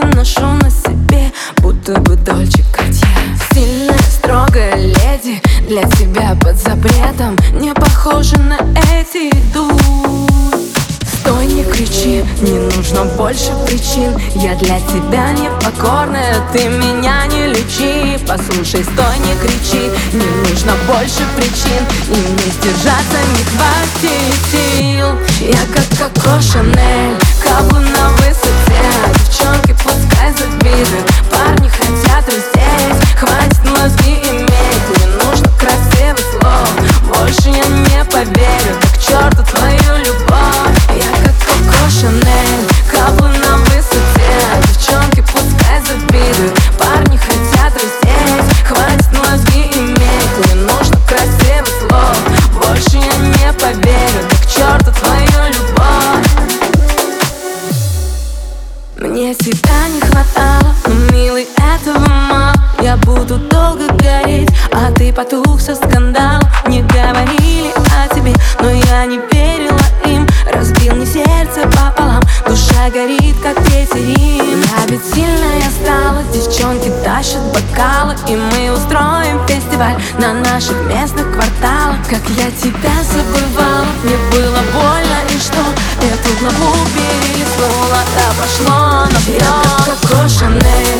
ты ношу на себе Будто бы Дольче Катья Сильная, строгая леди Для тебя под запретом. Не похожа на эти идут Стой, не кричи, не нужно больше причин. Я для тебя непокорная, ты меня не лечи. Послушай, стой, не кричи, не нужно больше причин. И не сдержаться не хватит сил. Я как Коко Шанель, каблуна потух со скандалом Не говорили о тебе, но я не верила им. Разбил мне сердце пополам, душа горит, как ветерин Я ведь сильная стала, девчонки тащат бокалы. И мы устроим фестиваль на наших местных кварталах. Как я тебя забывала, мне было больно. И что? Эту главу перелистнула, да пошло на Я как Коко Шанель,